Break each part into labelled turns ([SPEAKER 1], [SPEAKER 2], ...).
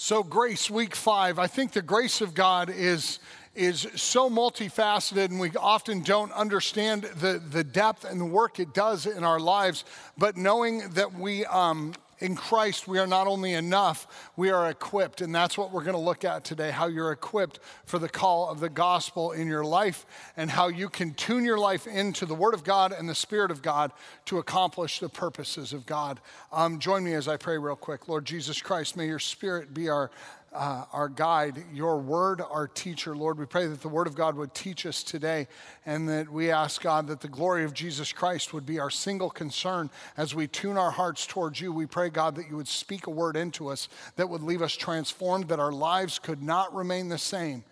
[SPEAKER 1] So, Grace Week 5, I think the grace of God is, is so multifaceted, and we often don't understand the, the depth and the work it does in our lives. But knowing that we, um, in Christ, we are not only enough, we are equipped. And that's what we're going to look at today how you're equipped for the call of the gospel in your life and how you can tune your life into the Word of God and the Spirit of God to accomplish the purposes of God. Um, join me as I pray real quick. Lord Jesus Christ, may your Spirit be our uh, our guide, your word, our teacher. Lord, we pray that the word of God would teach us today and that we ask God that the glory of Jesus Christ would be our single concern as we tune our hearts towards you. We pray, God, that you would speak a word into us that would leave us transformed, that our lives could not remain the same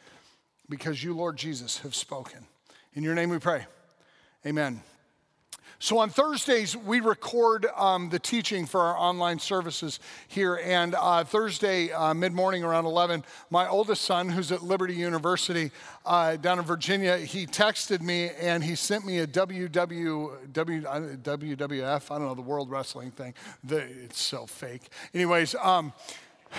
[SPEAKER 1] because you, Lord Jesus, have spoken. In your name we pray. Amen. So on Thursdays, we record um, the teaching for our online services here. And uh, Thursday, uh, mid morning around 11, my oldest son, who's at Liberty University uh, down in Virginia, he texted me and he sent me a WW, WWF, I don't know, the World Wrestling thing. The, it's so fake. Anyways, um,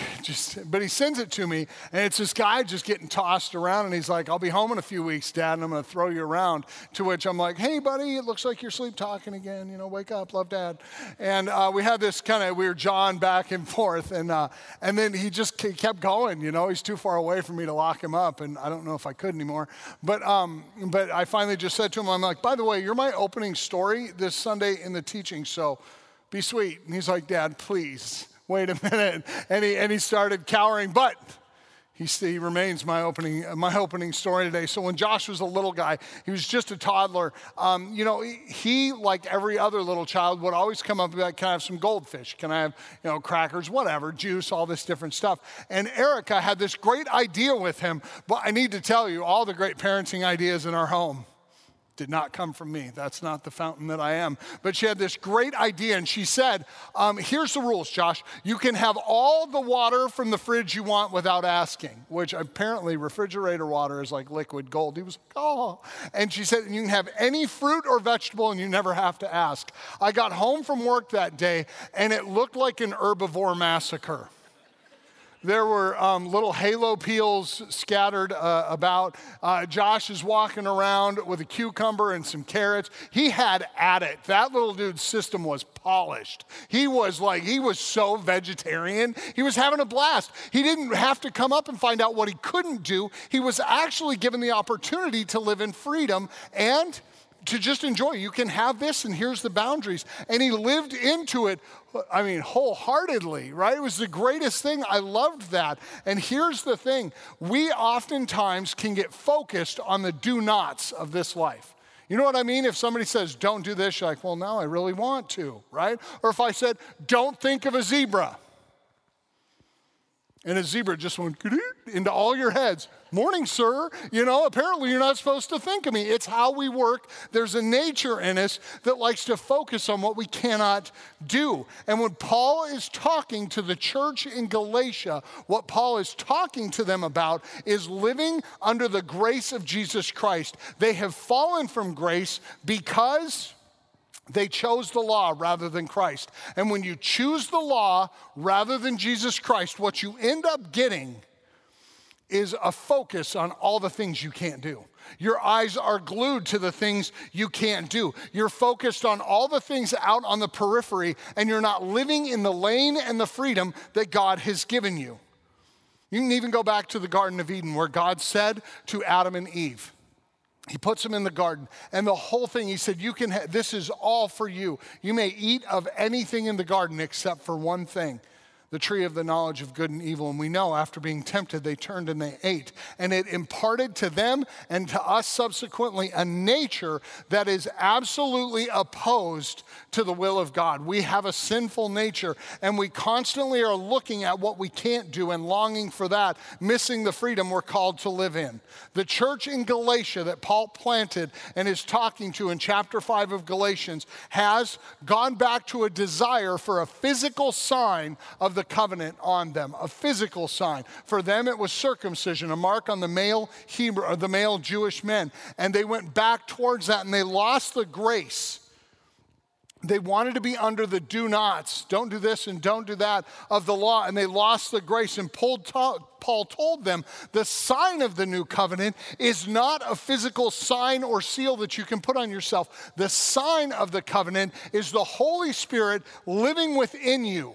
[SPEAKER 1] just but he sends it to me and it's this guy just getting tossed around and he's like i'll be home in a few weeks dad and i'm going to throw you around. To which i'm like hey buddy it looks like you're sleep talking again you know wake up love dad. And uh, we had this kind of we were jawing back and forth and uh, and then he just kept going you know he's too far away for me to lock him up and i don't know if i could anymore. But um but i finally just said to him i'm like by the way you're my opening story this sunday in the teaching so be sweet. And he's like dad please wait a minute. And he, and he started cowering, but he, he remains my opening, my opening story today. So when Josh was a little guy, he was just a toddler. Um, you know, he, like every other little child, would always come up and be like, can I have some goldfish? Can I have, you know, crackers, whatever, juice, all this different stuff. And Erica had this great idea with him, but I need to tell you, all the great parenting ideas in our home did not come from me. That's not the fountain that I am. But she had this great idea, and she said, um, Here's the rules, Josh. You can have all the water from the fridge you want without asking, which apparently refrigerator water is like liquid gold. He was like, Oh. And she said, You can have any fruit or vegetable, and you never have to ask. I got home from work that day, and it looked like an herbivore massacre. There were um, little halo peels scattered uh, about. Uh, Josh is walking around with a cucumber and some carrots. He had at it. That little dude's system was polished. He was like, he was so vegetarian. He was having a blast. He didn't have to come up and find out what he couldn't do. He was actually given the opportunity to live in freedom and to just enjoy. You can have this, and here's the boundaries. And he lived into it, I mean, wholeheartedly, right? It was the greatest thing. I loved that. And here's the thing we oftentimes can get focused on the do nots of this life. You know what I mean? If somebody says, don't do this, you're like, well, no, I really want to, right? Or if I said, don't think of a zebra, and a zebra just went into all your heads. Morning, sir. You know, apparently you're not supposed to think of me. It's how we work. There's a nature in us that likes to focus on what we cannot do. And when Paul is talking to the church in Galatia, what Paul is talking to them about is living under the grace of Jesus Christ. They have fallen from grace because they chose the law rather than Christ. And when you choose the law rather than Jesus Christ, what you end up getting is a focus on all the things you can't do. Your eyes are glued to the things you can't do. You're focused on all the things out on the periphery, and you're not living in the lane and the freedom that God has given you. You can even go back to the Garden of Eden where God said to Adam and Eve, he puts them in the garden. And the whole thing he said you can ha- this is all for you. You may eat of anything in the garden except for one thing the tree of the knowledge of good and evil. And we know after being tempted, they turned and they ate. And it imparted to them and to us subsequently a nature that is absolutely opposed to the will of God. We have a sinful nature, and we constantly are looking at what we can't do and longing for that, missing the freedom we're called to live in. The church in Galatia that Paul planted and is talking to in chapter 5 of Galatians has gone back to a desire for a physical sign of the covenant on them, a physical sign. For them, it was circumcision, a mark on the male Hebrew or the male Jewish men. And they went back towards that and they lost the grace They wanted to be under the do nots, don't do this and don't do that of the law, and they lost the grace. And Paul, told them the sign of the new covenant is not a physical sign or seal that you can put on yourself. The sign of the covenant is the Holy Spirit living within you.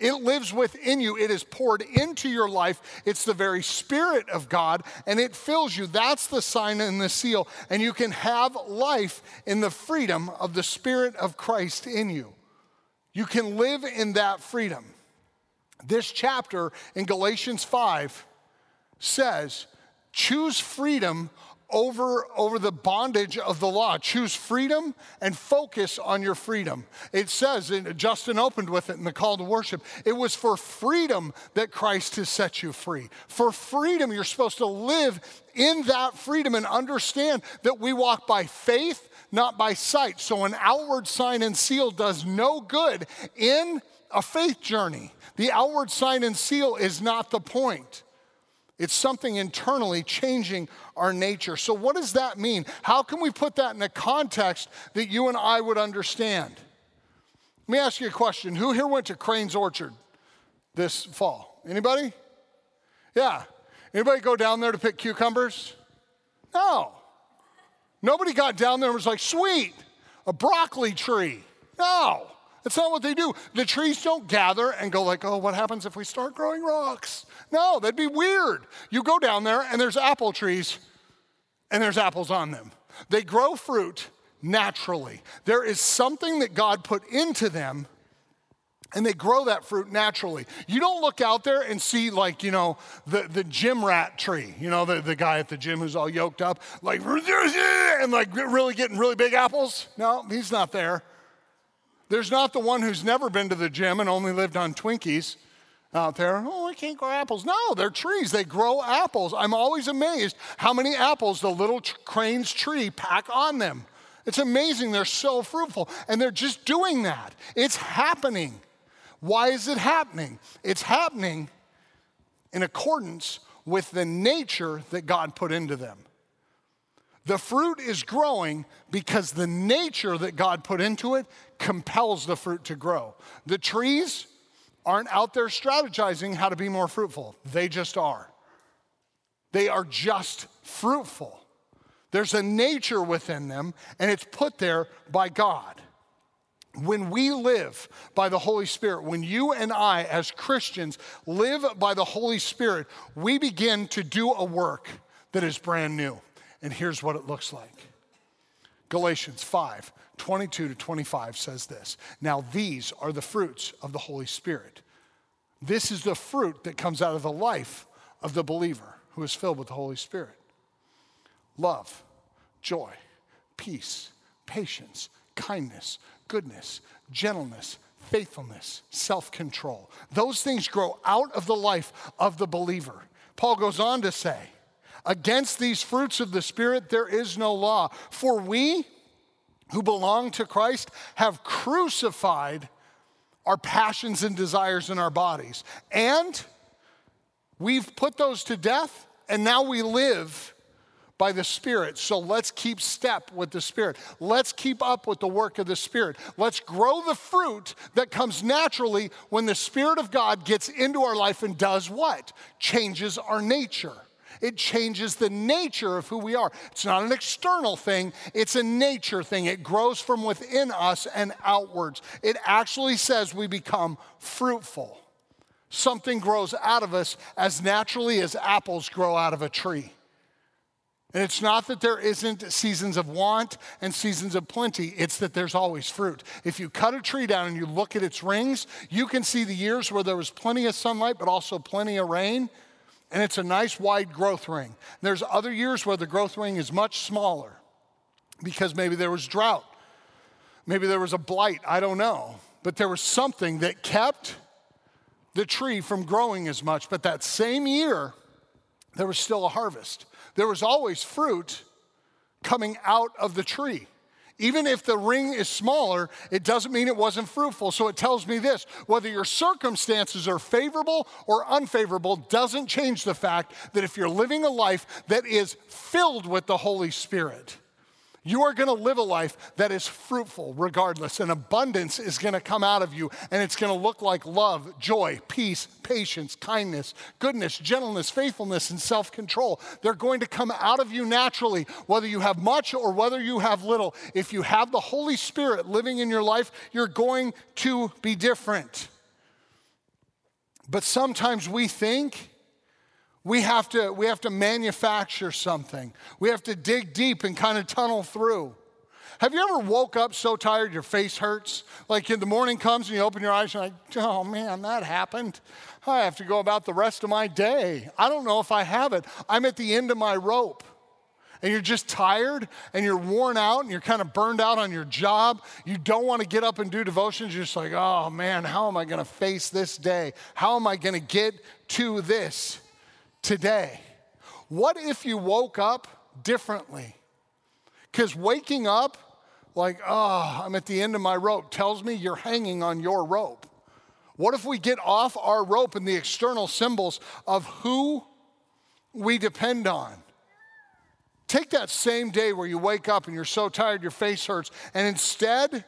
[SPEAKER 1] It lives within you. It is poured into your life. It's the very Spirit of God, and it fills you. That's the sign and the seal. And you can have life in the freedom of the Spirit of Christ in you. You can live in that freedom. This chapter in Galatians 5 says, choose freedom over, over the bondage of the law. Choose freedom and focus on your freedom. It says, and Justin opened with it in the call to worship, it was for freedom that Christ has set you free. For freedom, you're supposed to live in that freedom and understand that we walk by faith, not by sight. So an outward sign and seal does no good in a faith journey. The outward sign and seal is not the point. It's something internally changing our nature. So, what does that mean? How can we put that in a context that you and I would understand? Let me ask you a question. Who here went to Crane's Orchard this fall? Anybody? Yeah. Anybody go down there to pick cucumbers? No. Nobody got down there and was like, sweet, a broccoli tree. No. That's not what they do. The trees don't gather and go like, oh, what happens if we start growing rocks? No, that'd be weird. You go down there and there's apple trees and there's apples on them. They grow fruit naturally. There is something that God put into them and they grow that fruit naturally. You don't look out there and see, like, you know, the, the gym rat tree, you know, the, the guy at the gym who's all yoked up, like, and like really getting really big apples. No, he's not there. There's not the one who's never been to the gym and only lived on Twinkies out there. Oh, we can't grow apples. No, they're trees. They grow apples. I'm always amazed how many apples the little crane's tree pack on them. It's amazing. They're so fruitful. And they're just doing that. It's happening. Why is it happening? It's happening in accordance with the nature that God put into them. The fruit is growing because the nature that God put into it compels the fruit to grow. The trees aren't out there strategizing how to be more fruitful, they just are. They are just fruitful. There's a nature within them, and it's put there by God. When we live by the Holy Spirit, when you and I, as Christians, live by the Holy Spirit, we begin to do a work that is brand new. And here's what it looks like Galatians 5 22 to 25 says this. Now, these are the fruits of the Holy Spirit. This is the fruit that comes out of the life of the believer who is filled with the Holy Spirit love, joy, peace, patience, kindness, goodness, gentleness, faithfulness, self control. Those things grow out of the life of the believer. Paul goes on to say, Against these fruits of the Spirit, there is no law. For we who belong to Christ have crucified our passions and desires in our bodies. And we've put those to death, and now we live by the Spirit. So let's keep step with the Spirit. Let's keep up with the work of the Spirit. Let's grow the fruit that comes naturally when the Spirit of God gets into our life and does what? Changes our nature. It changes the nature of who we are. It's not an external thing, it's a nature thing. It grows from within us and outwards. It actually says we become fruitful. Something grows out of us as naturally as apples grow out of a tree. And it's not that there isn't seasons of want and seasons of plenty, it's that there's always fruit. If you cut a tree down and you look at its rings, you can see the years where there was plenty of sunlight, but also plenty of rain and it's a nice wide growth ring. There's other years where the growth ring is much smaller because maybe there was drought, maybe there was a blight, I don't know. But there was something that kept the tree from growing as much. But that same year, there was still a harvest. There was always fruit coming out of the tree. Even if the ring is smaller, it doesn't mean it wasn't fruitful. So it tells me this whether your circumstances are favorable or unfavorable doesn't change the fact that if you're living a life that is filled with the Holy Spirit, You are going to live a life that is fruitful regardless. And abundance is going to come out of you, and it's going to look like love, joy, peace, patience, kindness, goodness, gentleness, faithfulness, and self control. They're going to come out of you naturally, whether you have much or whether you have little. If you have the Holy Spirit living in your life, you're going to be different. But sometimes we think, we have to, we have to manufacture something. We have to dig deep and kind of tunnel through. Have you ever woke up so tired your face hurts? Like in the morning comes and you open your eyes and you're like, oh man, that happened. I have to go about the rest of my day. I don't know if I have it. I'm at the end of my rope. And you're just tired and you're worn out and you're kind of burned out on your job. You don't want to get up and do devotions. You're just like, oh man, how am I going to face this day? How am I going to get to this? Today. What if you woke up differently? Because waking up like, oh, I'm at the end of my rope tells me you're hanging on your rope. What if we get off our rope and the external symbols of who we depend on? Take that same day where you wake up and you're so tired your face hurts, and instead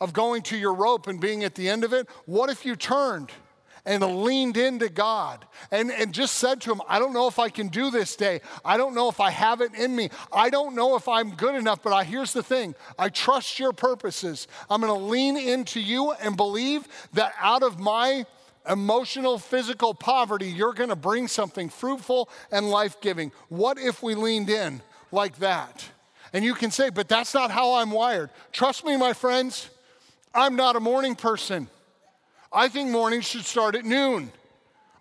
[SPEAKER 1] of going to your rope and being at the end of it, what if you turned? And leaned into God and, and just said to him, I don't know if I can do this day. I don't know if I have it in me. I don't know if I'm good enough, but I, here's the thing I trust your purposes. I'm going to lean into you and believe that out of my emotional, physical poverty, you're going to bring something fruitful and life giving. What if we leaned in like that? And you can say, but that's not how I'm wired. Trust me, my friends, I'm not a morning person. I think mornings should start at noon.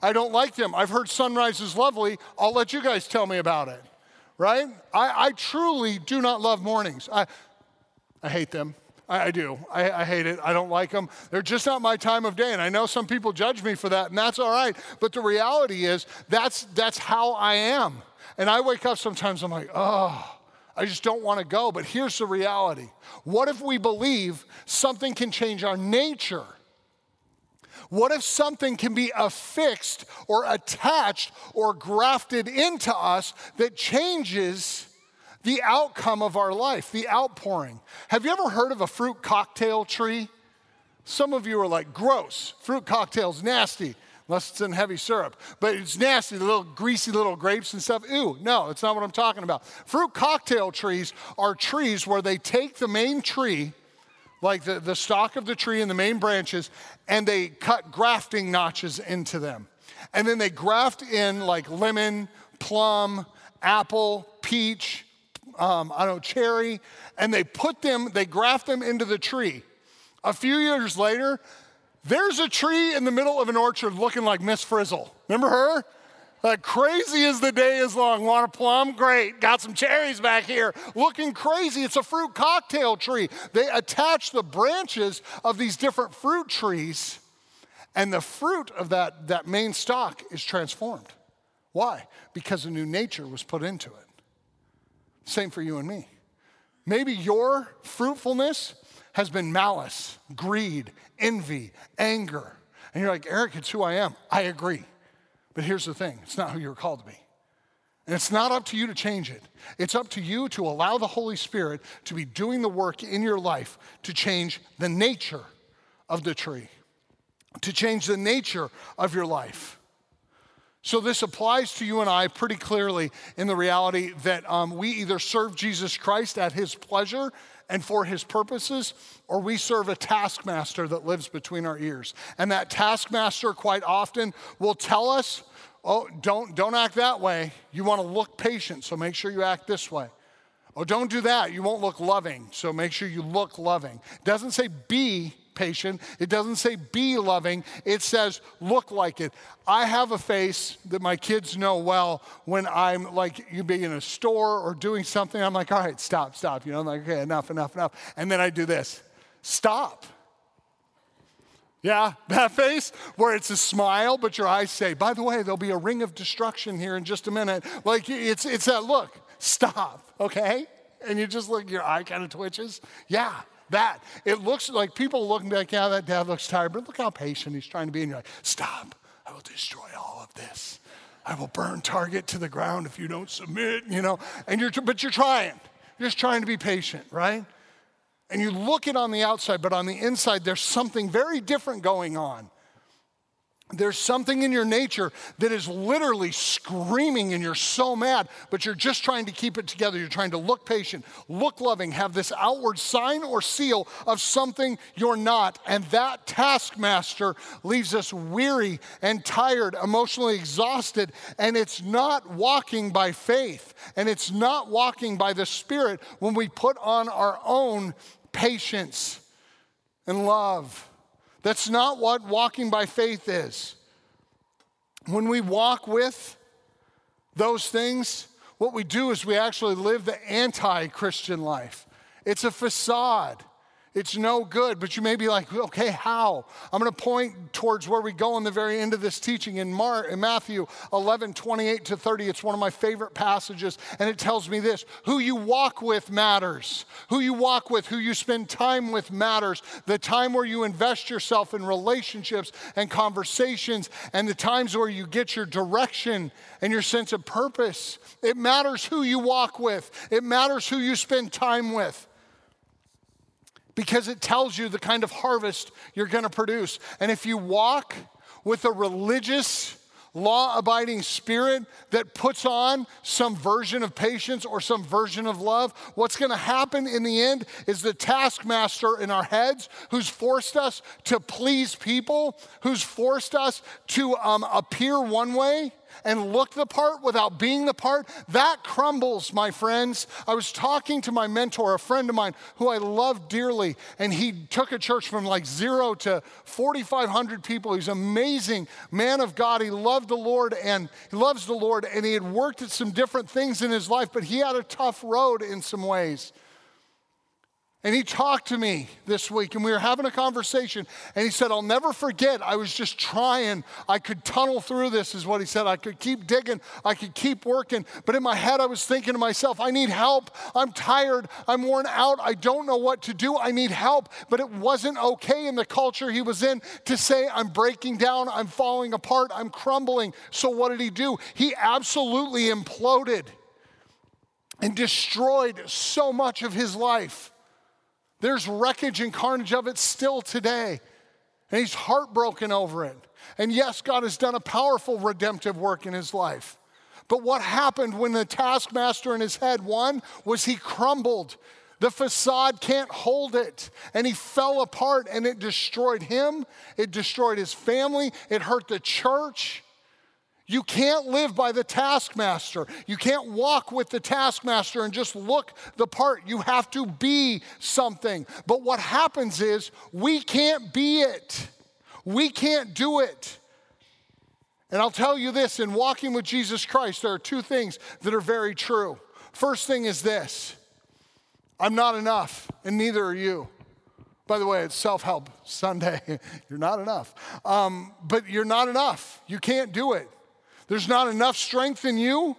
[SPEAKER 1] I don't like them. I've heard sunrise is lovely. I'll let you guys tell me about it, right? I, I truly do not love mornings. I, I hate them. I, I do. I, I, hate it. I don't like them. They're just not my time of day. And I know some people judge me for that, and that's all right. But the reality is, that's, that's how I am. And I wake up sometimes, I'm like, oh, I just don't want to go. But here's the reality what if we believe something can change our nature? What if something can be affixed or attached or grafted into us that changes the outcome of our life, the outpouring? Have you ever heard of a fruit cocktail tree? Some of you are like, gross, fruit cocktail's nasty, unless it's in heavy syrup. But it's nasty, the little greasy little grapes and stuff. Ew, no, it's not what I'm talking about. Fruit cocktail trees are trees where they take the main tree like the, the stalk of the tree and the main branches, and they cut grafting notches into them. And then they graft in like lemon, plum, apple, peach, um, I don't know, cherry, and they put them, they graft them into the tree. A few years later, there's a tree in the middle of an orchard looking like Miss Frizzle. Remember her? Like crazy as the day is long. Want a plum? Great. Got some cherries back here. Looking crazy. It's a fruit cocktail tree. They attach the branches of these different fruit trees, and the fruit of that, that main stock is transformed. Why? Because a new nature was put into it. Same for you and me. Maybe your fruitfulness has been malice, greed, envy, anger. And you're like, Eric, it's who I am. I agree. But here's the thing it's not who you're called to be. And it's not up to you to change it. It's up to you to allow the Holy Spirit to be doing the work in your life to change the nature of the tree, to change the nature of your life. So, this applies to you and I pretty clearly in the reality that um, we either serve Jesus Christ at his pleasure and for his purposes, or we serve a taskmaster that lives between our ears. And that taskmaster, quite often, will tell us, oh, don't, don't act that way. You want to look patient, so make sure you act this way. Oh, don't do that. You won't look loving, so make sure you look loving. It doesn't say be patient. It doesn't say be loving. It says look like it. I have a face that my kids know well when I'm like, you be in a store or doing something. I'm like, all right, stop, stop. You know, I'm like, okay, enough, enough, enough. And then I do this stop. Yeah, that face where it's a smile, but your eyes say, by the way, there'll be a ring of destruction here in just a minute. Like it's, it's that look, stop, okay? And you just look, your eye kind of twitches. Yeah, that. It looks like people looking back, yeah, that dad looks tired, but look how patient he's trying to be. And you're like, stop, I will destroy all of this. I will burn Target to the ground if you don't submit, you know. And you're, but you're trying, You're just trying to be patient, right? And you look it on the outside, but on the inside, there's something very different going on. There's something in your nature that is literally screaming and you're so mad, but you're just trying to keep it together. You're trying to look patient, look loving, have this outward sign or seal of something you're not. And that taskmaster leaves us weary and tired, emotionally exhausted. And it's not walking by faith and it's not walking by the Spirit when we put on our own patience and love. That's not what walking by faith is. When we walk with those things, what we do is we actually live the anti Christian life. It's a facade. It's no good, but you may be like, okay, how? I'm going to point towards where we go in the very end of this teaching in, Mar- in Matthew 11, 28 to 30. It's one of my favorite passages, and it tells me this who you walk with matters. Who you walk with, who you spend time with matters. The time where you invest yourself in relationships and conversations, and the times where you get your direction and your sense of purpose. It matters who you walk with, it matters who you spend time with because it tells you the kind of harvest you're going to produce. And if you walk with a religious, law abiding spirit that puts on some version of patience or some version of love, what's going to happen in the end is the taskmaster in our heads who's forced us to please people, who's forced us to um, appear one way and look the part without being the part, that crumbles, my friends. I was talking to my mentor, a friend of mine who I love dearly, and he took a church from like zero to 4,500 people. He's an amazing man of God. He loved the Lord and he loves the Lord, and he had worked at some different things in his life, but he had a tough road in some ways. And he talked to me this week, and we were having a conversation. And he said, I'll never forget. I was just trying. I could tunnel through this, is what he said. I could keep digging, I could keep working. But in my head, I was thinking to myself, I need help. I'm tired. I'm worn out. I don't know what to do. I need help. But it wasn't okay in the culture he was in to say, I'm breaking down, I'm falling apart, I'm crumbling. So what did he do? He absolutely imploded and destroyed so much of his life. There's wreckage and carnage of it still today. And he's heartbroken over it. And yes, God has done a powerful redemptive work in his life. But what happened when the taskmaster in his head won was he crumbled. The facade can't hold it. And he fell apart and it destroyed him. It destroyed his family. It hurt the church. You can't live by the taskmaster. You can't walk with the taskmaster and just look the part. You have to be something. But what happens is we can't be it, we can't do it. And I'll tell you this in walking with Jesus Christ, there are two things that are very true. First thing is this I'm not enough, and neither are you. By the way, it's self help Sunday. you're not enough. Um, but you're not enough. You can't do it. There's not enough strength in you.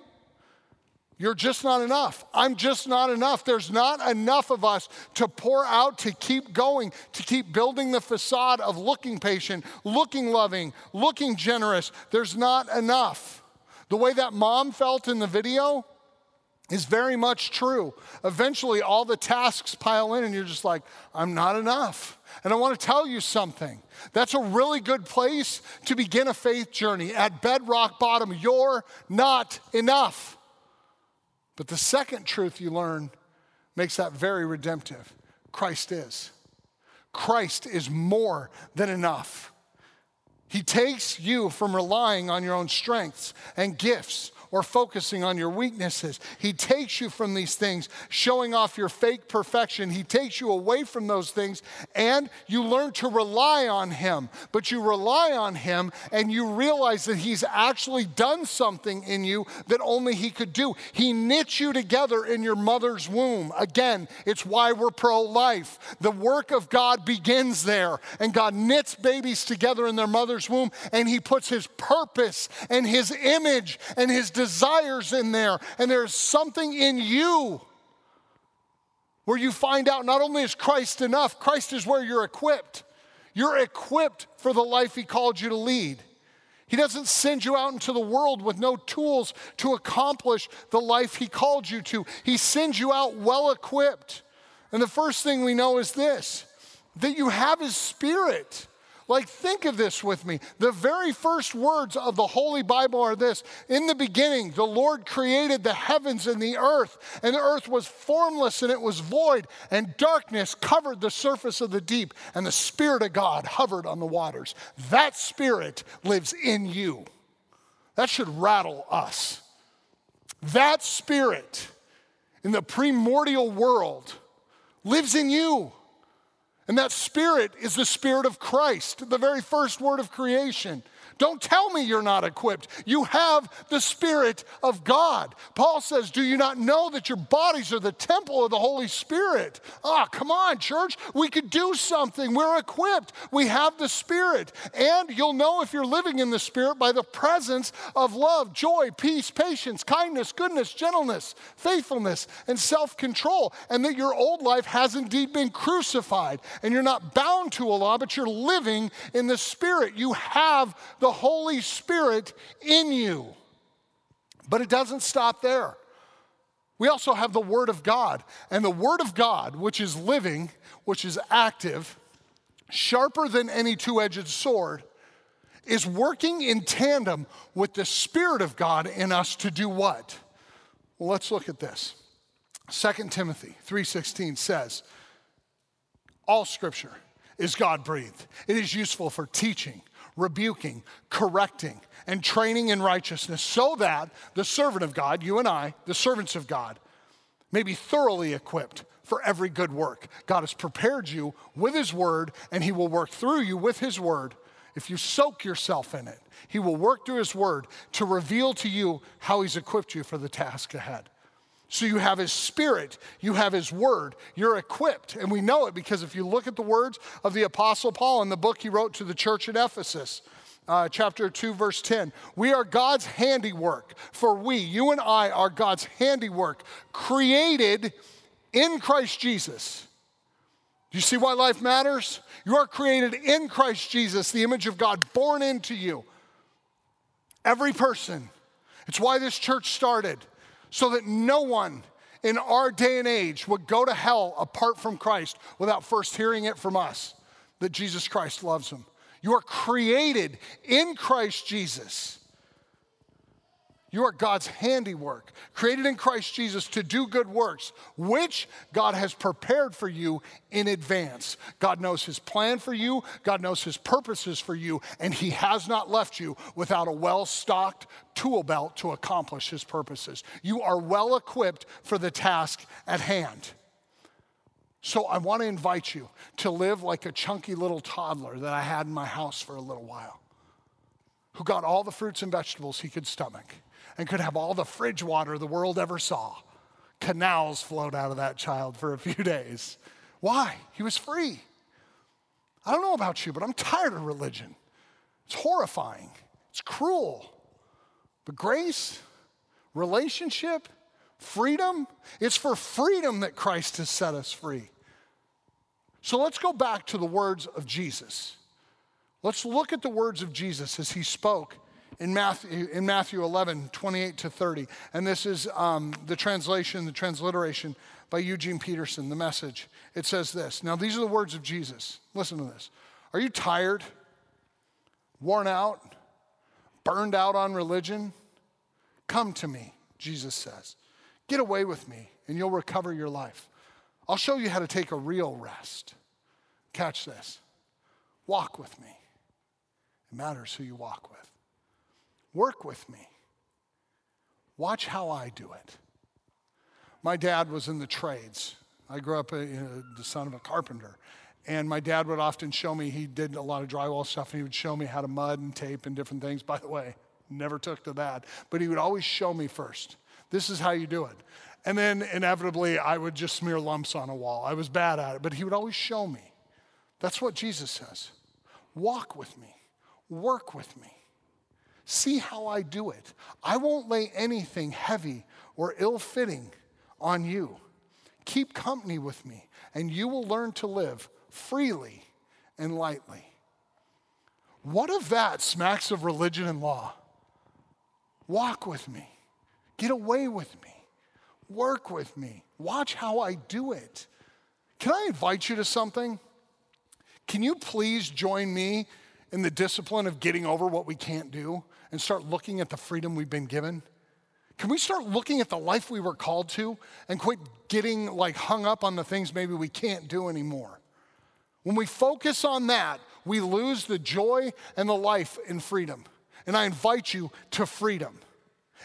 [SPEAKER 1] You're just not enough. I'm just not enough. There's not enough of us to pour out, to keep going, to keep building the facade of looking patient, looking loving, looking generous. There's not enough. The way that mom felt in the video is very much true. Eventually, all the tasks pile in, and you're just like, I'm not enough. And I want to tell you something. That's a really good place to begin a faith journey. At bedrock bottom, you're not enough. But the second truth you learn makes that very redemptive Christ is. Christ is more than enough. He takes you from relying on your own strengths and gifts or focusing on your weaknesses. He takes you from these things, showing off your fake perfection. He takes you away from those things, and you learn to rely on Him. But you rely on Him, and you realize that He's actually done something in you that only He could do. He knit you together in your mother's womb. Again, it's why we're pro life. The work of God begins there, and God knits babies together in their mother's womb, and He puts His purpose and His image and His desires in there, and there's something in you where you find out not only is Christ enough, Christ is where you're equipped. You're equipped for the life He called you to lead. He doesn't send you out into the world with no tools to accomplish the life He called you to. He sends you out well equipped. And the first thing we know is this that you have His Spirit. Like, think of this with me. The very first words of the Holy Bible are this In the beginning, the Lord created the heavens and the earth, and the earth was formless and it was void, and darkness covered the surface of the deep, and the Spirit of God hovered on the waters. That Spirit lives in you. That should rattle us. That Spirit in the primordial world lives in you. And that spirit is the spirit of Christ, the very first word of creation. Don't tell me you're not equipped. You have the Spirit of God. Paul says, Do you not know that your bodies are the temple of the Holy Spirit? Ah, oh, come on, church. We could do something. We're equipped. We have the Spirit. And you'll know if you're living in the Spirit by the presence of love, joy, peace, patience, kindness, goodness, gentleness, faithfulness, and self control. And that your old life has indeed been crucified. And you're not bound to a law, but you're living in the Spirit. You have the the Holy Spirit in you. But it doesn't stop there. We also have the Word of God. And the Word of God, which is living, which is active, sharper than any two edged sword, is working in tandem with the Spirit of God in us to do what? Well, let's look at this. 2 Timothy 3:16 says, "All scripture is God-breathed. It is useful for teaching, rebuking, correcting, and training in righteousness, so that the servant of God, you and I, the servants of God, may be thoroughly equipped for every good work. God has prepared you with His Word, and He will work through you with His Word. If you soak yourself in it, He will work through His Word to reveal to you how He's equipped you for the task ahead. So you have his spirit, you have his word, you're equipped. And we know it because if you look at the words of the Apostle Paul in the book he wrote to the church at Ephesus, uh, chapter 2, verse 10, we are God's handiwork. For we, you and I, are God's handiwork, created in Christ Jesus. Do you see why life matters? You are created in Christ Jesus, the image of God born into you. Every person. It's why this church started so that no one in our day and age would go to hell apart from Christ without first hearing it from us that Jesus Christ loves them. You are created in Christ Jesus you are God's handiwork, created in Christ Jesus to do good works, which God has prepared for you in advance. God knows His plan for you, God knows His purposes for you, and He has not left you without a well stocked tool belt to accomplish His purposes. You are well equipped for the task at hand. So I want to invite you to live like a chunky little toddler that I had in my house for a little while, got all the fruits and vegetables he could stomach and could have all the fridge water the world ever saw. Canals flowed out of that child for a few days. Why? He was free. I don't know about you, but I'm tired of religion. It's horrifying, it's cruel. But grace, relationship, freedom, it's for freedom that Christ has set us free. So let's go back to the words of Jesus. Let's look at the words of Jesus as he spoke in Matthew, in Matthew 11, 28 to 30. And this is um, the translation, the transliteration by Eugene Peterson, the message. It says this. Now, these are the words of Jesus. Listen to this. Are you tired, worn out, burned out on religion? Come to me, Jesus says. Get away with me, and you'll recover your life. I'll show you how to take a real rest. Catch this. Walk with me. It matters who you walk with. Work with me. Watch how I do it. My dad was in the trades. I grew up uh, a, a, the son of a carpenter. And my dad would often show me, he did a lot of drywall stuff, and he would show me how to mud and tape and different things. By the way, never took to that. But he would always show me first. This is how you do it. And then inevitably, I would just smear lumps on a wall. I was bad at it, but he would always show me. That's what Jesus says. Walk with me, work with me. See how I do it. I won't lay anything heavy or ill fitting on you. Keep company with me, and you will learn to live freely and lightly. What if that smacks of religion and law? Walk with me, get away with me, work with me, watch how I do it. Can I invite you to something? Can you please join me in the discipline of getting over what we can't do and start looking at the freedom we've been given? Can we start looking at the life we were called to and quit getting like hung up on the things maybe we can't do anymore? When we focus on that, we lose the joy and the life in freedom. And I invite you to freedom.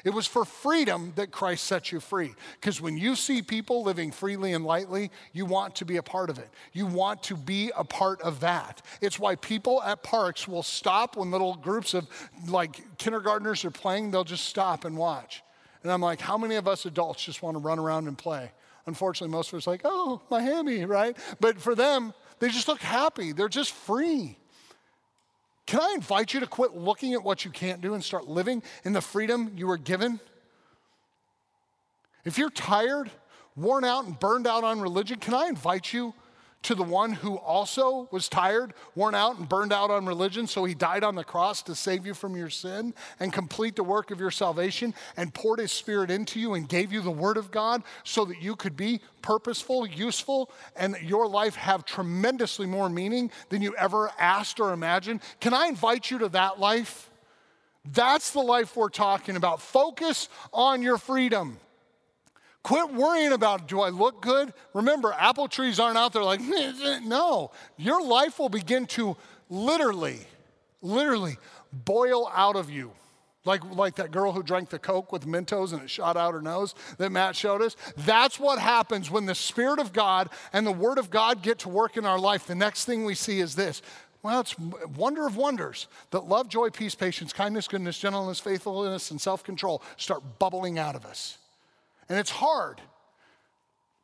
[SPEAKER 1] It was for freedom that Christ set you free. Because when you see people living freely and lightly, you want to be a part of it. You want to be a part of that. It's why people at parks will stop when little groups of like kindergartners are playing, they'll just stop and watch. And I'm like, how many of us adults just want to run around and play? Unfortunately, most of us like, oh, Miami, right? But for them, they just look happy. They're just free. Can I invite you to quit looking at what you can't do and start living in the freedom you were given? If you're tired, worn out, and burned out on religion, can I invite you to the one who also was tired, worn out, and burned out on religion, so he died on the cross to save you from your sin and complete the work of your salvation and poured his spirit into you and gave you the word of God so that you could be purposeful, useful, and your life have tremendously more meaning than you ever asked or imagined. Can I invite you to that life? That's the life we're talking about. Focus on your freedom. Quit worrying about do I look good? Remember, apple trees aren't out there like, no. Your life will begin to literally, literally boil out of you. Like, like that girl who drank the Coke with Mentos and it shot out her nose that Matt showed us. That's what happens when the Spirit of God and the Word of God get to work in our life. The next thing we see is this. Well, it's wonder of wonders that love, joy, peace, patience, kindness, goodness, gentleness, faithfulness, and self control start bubbling out of us. And it's hard.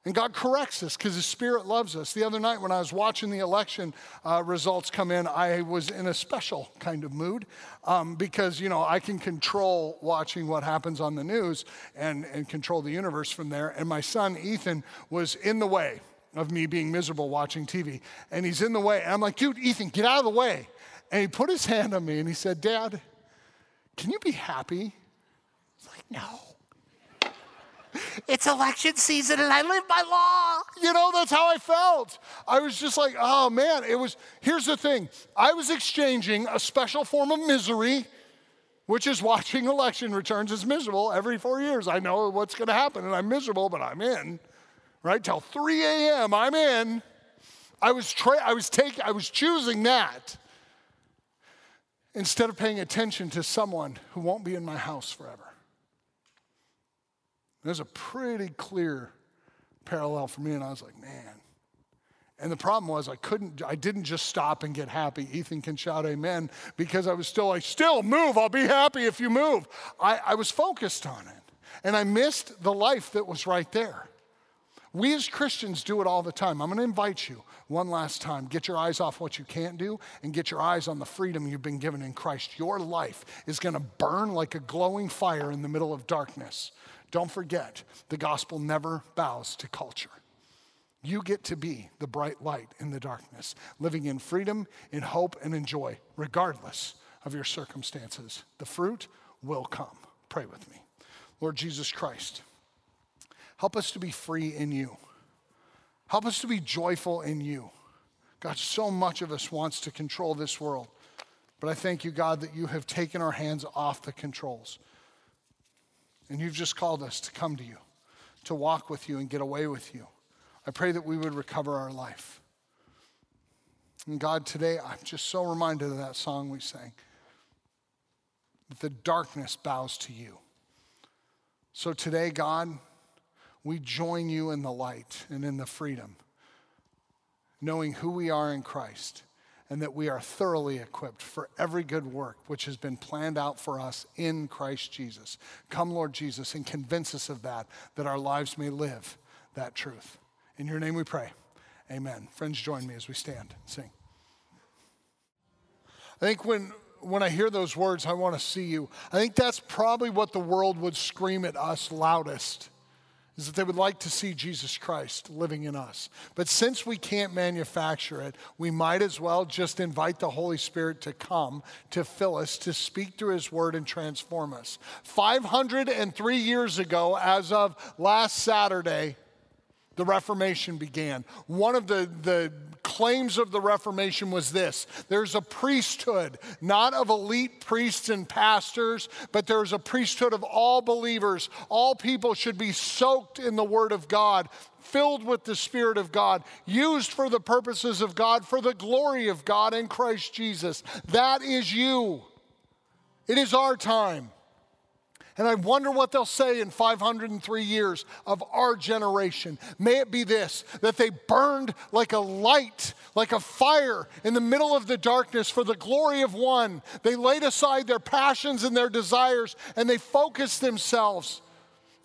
[SPEAKER 1] And God corrects us because His Spirit loves us. The other night, when I was watching the election uh, results come in, I was in a special kind of mood um, because, you know, I can control watching what happens on the news and, and control the universe from there. And my son, Ethan, was in the way of me being miserable watching TV. And he's in the way. And I'm like, dude, Ethan, get out of the way. And he put his hand on me and he said, Dad, can you be happy? I was like, no. It's election season and I live by law. You know, that's how I felt. I was just like, oh man, it was. Here's the thing I was exchanging a special form of misery, which is watching election returns is miserable every four years. I know what's going to happen and I'm miserable, but I'm in. Right? Till 3 a.m., I'm in. I was, tra- I, was taking, I was choosing that instead of paying attention to someone who won't be in my house forever. There's a pretty clear parallel for me, and I was like, man. And the problem was I couldn't, I didn't just stop and get happy. Ethan can shout amen because I was still like, still move, I'll be happy if you move. I, I was focused on it. And I missed the life that was right there. We as Christians do it all the time. I'm going to invite you one last time. Get your eyes off what you can't do and get your eyes on the freedom you've been given in Christ. Your life is going to burn like a glowing fire in the middle of darkness. Don't forget, the gospel never bows to culture. You get to be the bright light in the darkness, living in freedom, in hope, and in joy, regardless of your circumstances. The fruit will come. Pray with me. Lord Jesus Christ, help us to be free in you. Help us to be joyful in you. God, so much of us wants to control this world. But I thank you, God, that you have taken our hands off the controls. And you've just called us to come to you, to walk with you and get away with you. I pray that we would recover our life. And God, today I'm just so reminded of that song we sang that the darkness bows to you. So today, God, we join you in the light and in the freedom, knowing who we are in Christ and that we are thoroughly equipped for every good work which has been planned out for us in Christ Jesus. Come, Lord Jesus, and convince us of that, that our lives may live that truth. In your name we pray. Amen. Friends, join me as we stand and sing. I think when, when I hear those words, I want to see you. I think that's probably what the world would scream at us loudest is that they would like to see Jesus Christ living in us. But since we can't manufacture it, we might as well just invite the Holy Spirit to come, to fill us, to speak through His Word and transform us. 503 years ago, as of last Saturday, the Reformation began. One of the, the claims of the Reformation was this there's a priesthood, not of elite priests and pastors, but there's a priesthood of all believers. All people should be soaked in the Word of God, filled with the Spirit of God, used for the purposes of God, for the glory of God in Christ Jesus. That is you. It is our time. And I wonder what they'll say in 503 years of our generation. May it be this that they burned like a light, like a fire in the middle of the darkness for the glory of one. They laid aside their passions and their desires and they focused themselves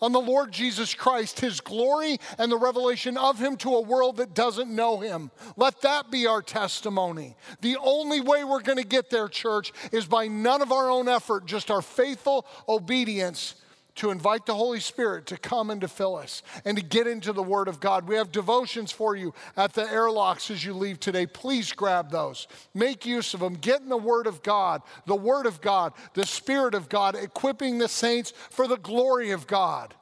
[SPEAKER 1] on the Lord Jesus Christ, his glory, and the revelation of him to a world that doesn't know him. Let that be our testimony. The only way we're going to get there, church, is by none of our own effort, just our faithful obedience to invite the Holy Spirit to come and to fill us and to get into the Word of God. We have devotions for you at the airlocks as you leave today. Please grab those. Make use of them. Get in the Word of God, the Word of God, the Spirit of God, equipping the saints for the glory of God.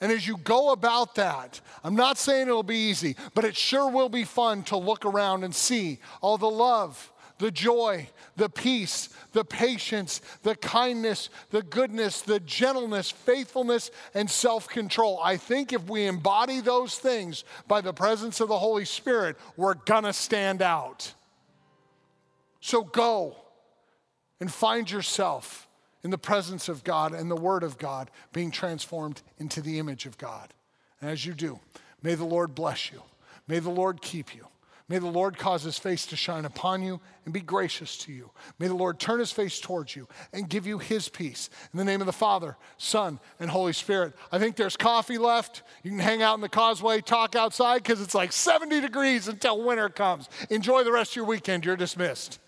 [SPEAKER 1] And as you go about that, I'm not saying it'll be easy, but it sure will be fun to look around and see all the love the joy, the peace, the patience, the kindness, the goodness, the gentleness, faithfulness, and self control. I think if we embody those things by the presence of the Holy Spirit, we're gonna stand out. So go and find yourself in the presence of God and the Word of God being transformed into the image of God. And as you do, may the Lord bless you, may the Lord keep you. May the Lord cause his face to shine upon you and be gracious to you. May the Lord turn his face towards you and give you his peace. In the name of the Father, Son, and Holy Spirit. I think there's coffee left. You can hang out in the causeway, talk outside because it's like 70 degrees until winter comes. Enjoy the rest of your weekend. You're dismissed.